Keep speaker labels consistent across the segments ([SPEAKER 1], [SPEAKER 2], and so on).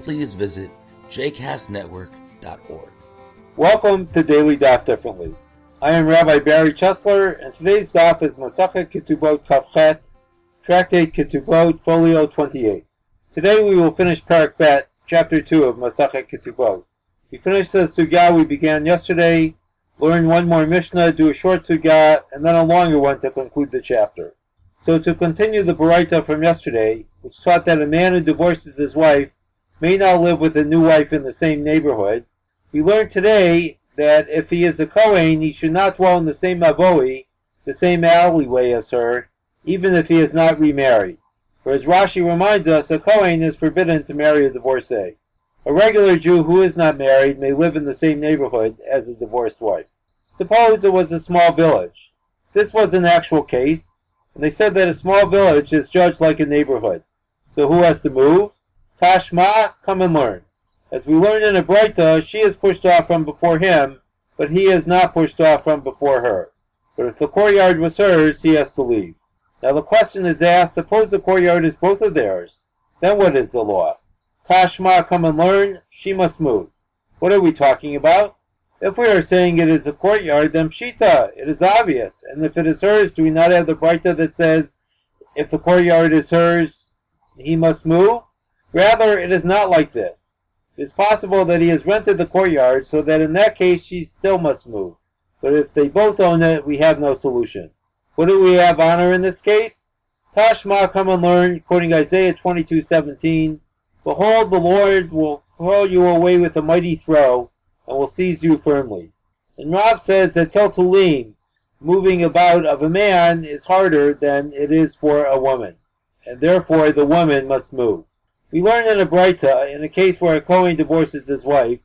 [SPEAKER 1] please visit jcastnetwork.org.
[SPEAKER 2] Welcome to Daily Daf Differently. I am Rabbi Barry Chesler, and today's daf is Masachet Ketubot Kavchet, Tractate Ketubot, Folio 28. Today we will finish Perek Bet, Chapter 2 of Masachet Ketubot. We finished the sugya we began yesterday, learn one more Mishnah, do a short sugya, and then a longer one to conclude the chapter. So to continue the Baraita from yesterday, which taught that a man who divorces his wife may not live with a new wife in the same neighborhood, we learned today that if he is a Kohen, he should not dwell in the same avoi, the same alleyway as her, even if he is not remarried. For as Rashi reminds us, a Kohen is forbidden to marry a divorcee. A regular Jew who is not married may live in the same neighborhood as a divorced wife. Suppose it was a small village. This was an actual case, and they said that a small village is judged like a neighborhood. So who has to move? Tashma, come and learn. As we learned in a she is pushed off from before him, but he is not pushed off from before her. But if the courtyard was hers, he has to leave. Now the question is asked, suppose the courtyard is both of theirs. Then what is the law? Tashma, come and learn, she must move. What are we talking about? If we are saying it is a courtyard, then pshita, it is obvious. And if it is hers, do we not have the Breita that says, if the courtyard is hers, he must move? Rather, it is not like this. It is possible that he has rented the courtyard, so that in that case she still must move. But if they both own it, we have no solution. Do we have honor in this case? Tashma, come and learn, quoting Isaiah 22:17. Behold, the Lord will hurl you away with a mighty throw, and will seize you firmly. And Rav says that Teltulim, moving about of a man, is harder than it is for a woman, and therefore the woman must move. We learn in a Breita, in a case where a Kohen divorces his wife,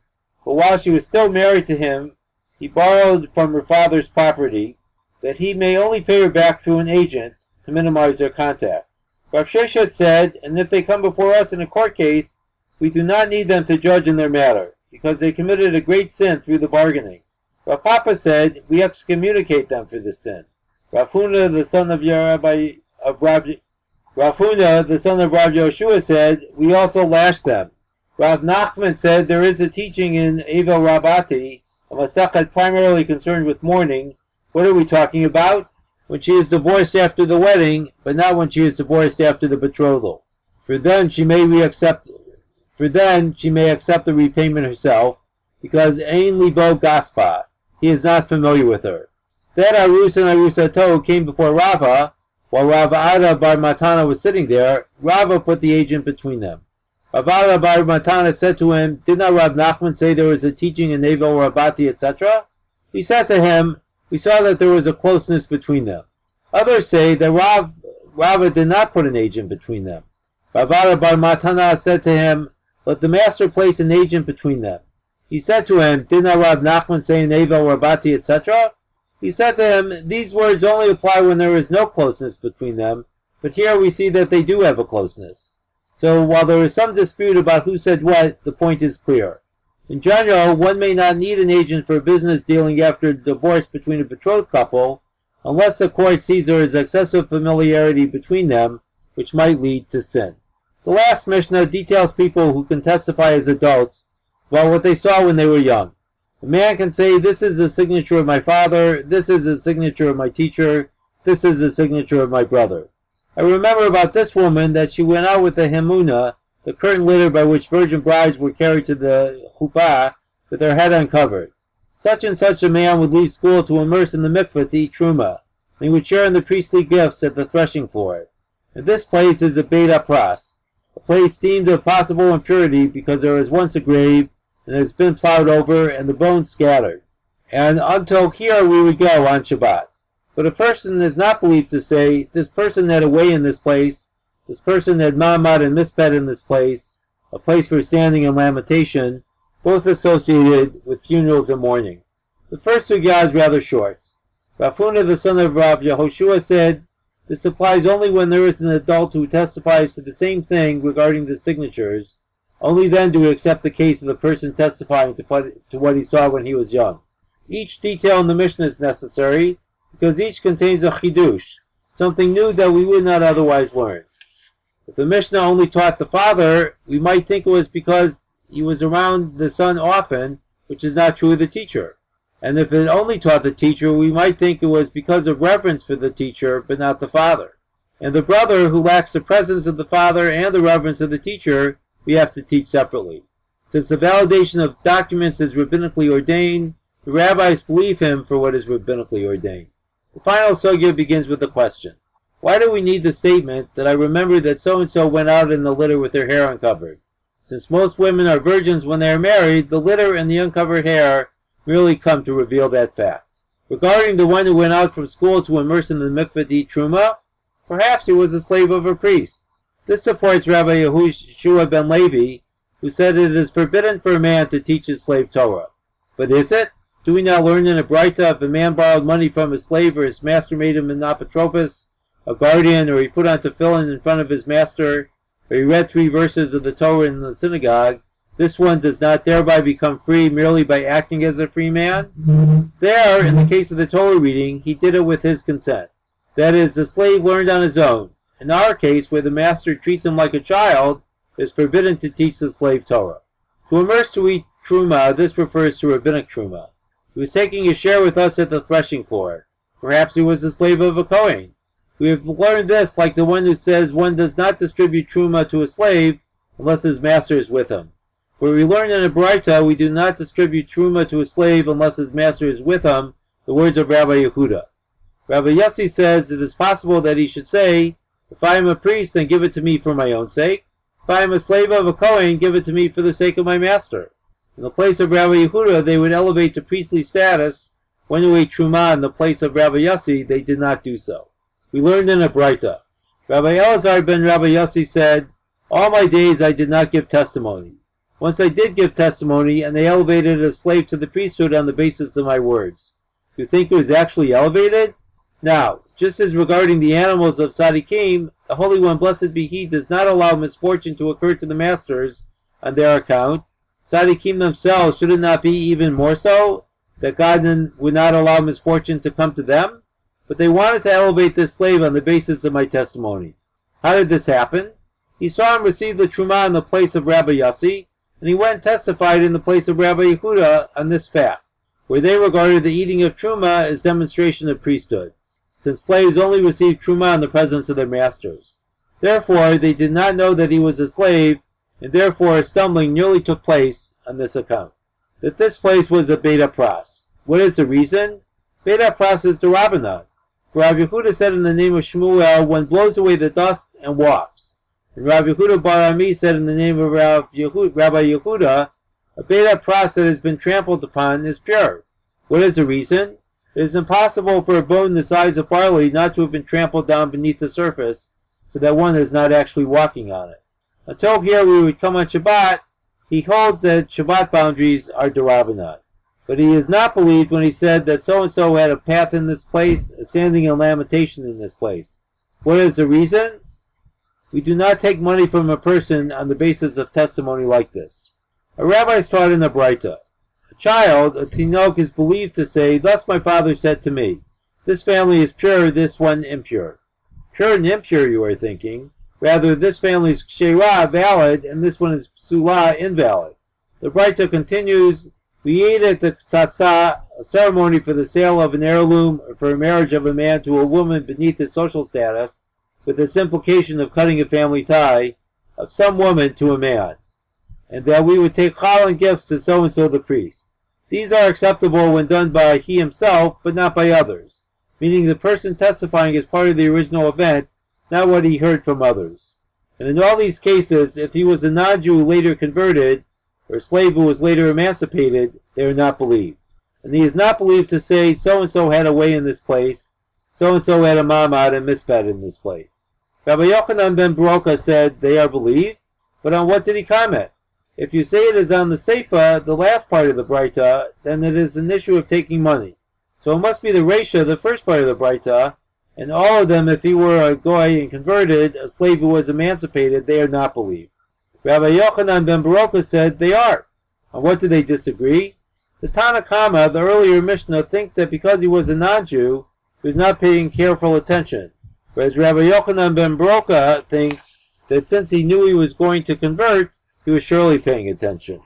[SPEAKER 2] but while she was still married to him, he borrowed from her father's property, that he may only pay her back through an agent to minimize their contact. Rav Sheshet said, and if they come before us in a court case, we do not need them to judge in their matter, because they committed a great sin through the bargaining. Rav Papa said, we excommunicate them for this sin. Rav Huna, the son of Rabbi of Rabbi Rav Huna, the son of Rav Yoshua, said, We also lash them. Rav Nachman said there is a teaching in Evel Rabati, of a Masachet primarily concerned with mourning. What are we talking about? When she is divorced after the wedding, but not when she is divorced after the betrothal. For then she may reaccept for then she may accept the repayment herself, because Ein Libo Gaspa, he is not familiar with her. That Arus and Arusato came before Rava, while Rav Ada Bar Matana was sitting there, Rava put the agent between them. Rav Ada Bar Matana said to him, Did not Rav Nachman say there was a teaching in Evel Rabati, etc.? He said to him, We saw that there was a closeness between them. Others say that Rav, Rava did not put an agent between them. Rav Ada Bar Matana said to him, Let the master place an agent between them. He said to him, Did not Rav Nachman say in Evel Rabati, etc.? He said to him, These words only apply when there is no closeness between them, but here we see that they do have a closeness. So while there is some dispute about who said what, the point is clear. In general, one may not need an agent for business dealing after a divorce between a betrothed couple, unless the court sees there is excessive familiarity between them, which might lead to sin. The last Mishnah details people who can testify as adults about what they saw when they were young. A man can say, this is the signature of my father, this is the signature of my teacher, this is the signature of my brother. I remember about this woman that she went out with the hemuna, the curtain litter by which virgin brides were carried to the chuppah, with their head uncovered. Such and such a man would leave school to immerse in the mikveh to eat truma, and he would share in the priestly gifts at the threshing floor. And this place is a Beit Pras, a place deemed of possible impurity because there was once a grave, and has been plowed over, and the bones scattered. And until here we would go on Shabbat. But a person is not believed to say, this person had a way in this place, this person had Mahamad and Misped in this place, a place for standing and lamentation, both associated with funerals and mourning. The first sugya is rather short. Rav Huna, the son of Rav Yehoshua, said, this applies only when there is an adult who testifies to the same thing regarding the signatures. Only then do we accept the case of the person testifying to, what he saw when he was young. Each detail in the Mishnah is necessary because each contains a chidush, something new that we would not otherwise learn. If the Mishnah only taught the father, we might think it was because he was around the son often, which is not true of the teacher. And if it only taught the teacher, we might think it was because of reverence for the teacher, but not the father. And the brother who lacks the presence of the father and the reverence of the teacher, we have to teach separately. Since the validation of documents is rabbinically ordained, the rabbis believe him for what is rabbinically ordained. The final sugya begins with a question. Why do we need the statement that I remember that so-and-so went out in the litter with her hair uncovered? Since most women are virgins when they are married, the litter and the uncovered hair merely come to reveal that fact. Regarding the one who went out from school to immerse in the to eat truma, perhaps he was a slave of a priest. This supports Rabbi Yehoshua ben Levi, who said it is forbidden for a man to teach his slave Torah. But is it? Do we not learn in a Braita if a man borrowed money from his slave or his master made him an apotropos, a guardian, or he put on tefillin in front of his master, or he read three verses of the Torah in the synagogue, this one does not thereby become free merely by acting as a free man. There, in the case of the Torah reading, he did it with his consent. That is, the slave learned on his own. In our case, where the master treats him like a child, it is forbidden to teach the slave Torah. To immerse to eat truma, this refers to rabbinic truma. He was taking a share with us at the threshing floor. Perhaps he was the slave of a Kohen. We have learned this like the one who says one does not distribute truma to a slave unless his master is with him. For we learn in a Braita we do not distribute truma to a slave unless his master is with him, the words of Rabbi Yehuda. Rabbi Yossi says it is possible that he should say, If I am a priest, then give it to me for my own sake. If I am a slave of a Kohen, give it to me for the sake of my master. In the place of Rabbi Yehuda, they would elevate to priestly status. When ate truma in the place of Rabbi Yossi, they did not do so. We learned in a Braita. Rabbi Elazar ben Rabbi Yossi said, All my days I did not give testimony. Once I did give testimony, and they elevated a slave to the priesthood on the basis of my words. You think it was actually elevated? Now, just as regarding the animals of Sadiqim, the Holy One, blessed be He, does not allow misfortune to occur to the masters on their account. Sadiqim themselves, should it not be even more so, that God would not allow misfortune to come to them? But they wanted to elevate this slave on the basis of my testimony. How did this happen? He saw him receive the Truma in the place of Rabbi Yossi, and he went and testified in the place of Rabbi Yehuda on this fact, where they regarded the eating of truma as demonstration of priesthood, since slaves only received truma in the presence of their masters. Therefore, they did not know that he was a slave, and therefore a stumbling nearly took place on this account. That this place was a Beta Pras. What is the reason? Beta Pras is the Rabbanah. For Rabbi Yehuda said in the name of Shmuel, one blows away the dust and walks. And Rabbi Yehuda Bar Ami said in the name of Rabbi Yehuda, a beta pras that has been trampled upon is pure. What is the reason? It is impossible for a bone the size of barley not to have been trampled down beneath the surface, so that one is not actually walking on it. Until here we would come on Shabbat, he holds that Shabbat boundaries are derabanat. But he is not believed when he said that so-and-so had a path in this place, a standing in lamentation in this place. What is the reason? We do not take money from a person on the basis of testimony like this. A rabbi is taught in the Braita. Child, a tinok, is believed to say, Thus my father said to me, This family is pure, this one impure. Pure and impure, you are thinking. Rather, this family is kshera, valid, and this one is psula, invalid. The Braita continues, we ate at the tzatzah, a ceremony for the sale of an heirloom or for a marriage of a man to a woman beneath his social status, with its implication of cutting a family tie of some woman to a man, and that we would take and gifts to so-and-so the priest. These are acceptable when done by he himself, but not by others, meaning the person testifying is part of the original event, not what he heard from others. And in all these cases, if he was a non-Jew later converted, or a slave who was later emancipated, they are not believed. And he is not believed to say, so-and-so had a way in this place, so-and-so had a mamad and misped in this place. Rabbi Yochanan ben Baroka said, they are believed. But on what did he comment? If you say it is on the Seifa, the last part of the Breita, then it is an issue of taking money. So it must be the Resha, the first part of the Breita, and all of them, if he were a goy and converted, a slave who was emancipated, they are not believed. Rabbi Yochanan ben Baroka said they are. On what do they disagree? The Tanna Kamma, the earlier Mishnah, thinks that because he was a non-Jew, he was not paying careful attention. Whereas Rabbi Yochanan ben Baroka thinks that since he knew he was going to convert, he was surely paying attention.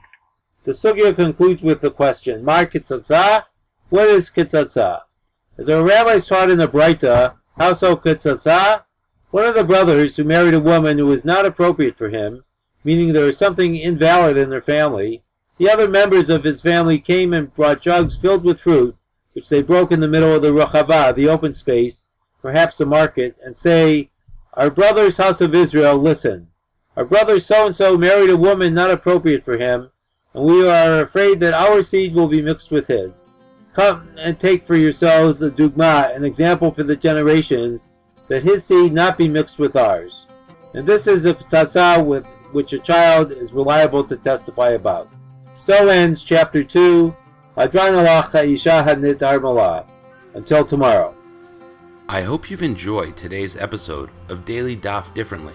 [SPEAKER 2] The Sugya concludes with the question, Mar Kitzatzah? What is Kitzatzah? As our rabbis taught in the Breita, how so Kitzatzah? One of the brothers who married a woman who was not appropriate for him, meaning there was something invalid in their family, the other members of his family came and brought jugs filled with fruit, which they broke in the middle of the Rachava, the open space, perhaps the market, and say, Our brother's house of Israel, listen. Our brother so-and-so married a woman not appropriate for him, and we are afraid that our seed will be mixed with his. Come and take for yourselves a dugma, an example for the generations, that his seed not be mixed with ours. And this is a ptasa with which a child is reliable to testify about. So ends chapter 2, Until tomorrow.
[SPEAKER 1] I hope you've enjoyed today's episode of Daily Daf Differently,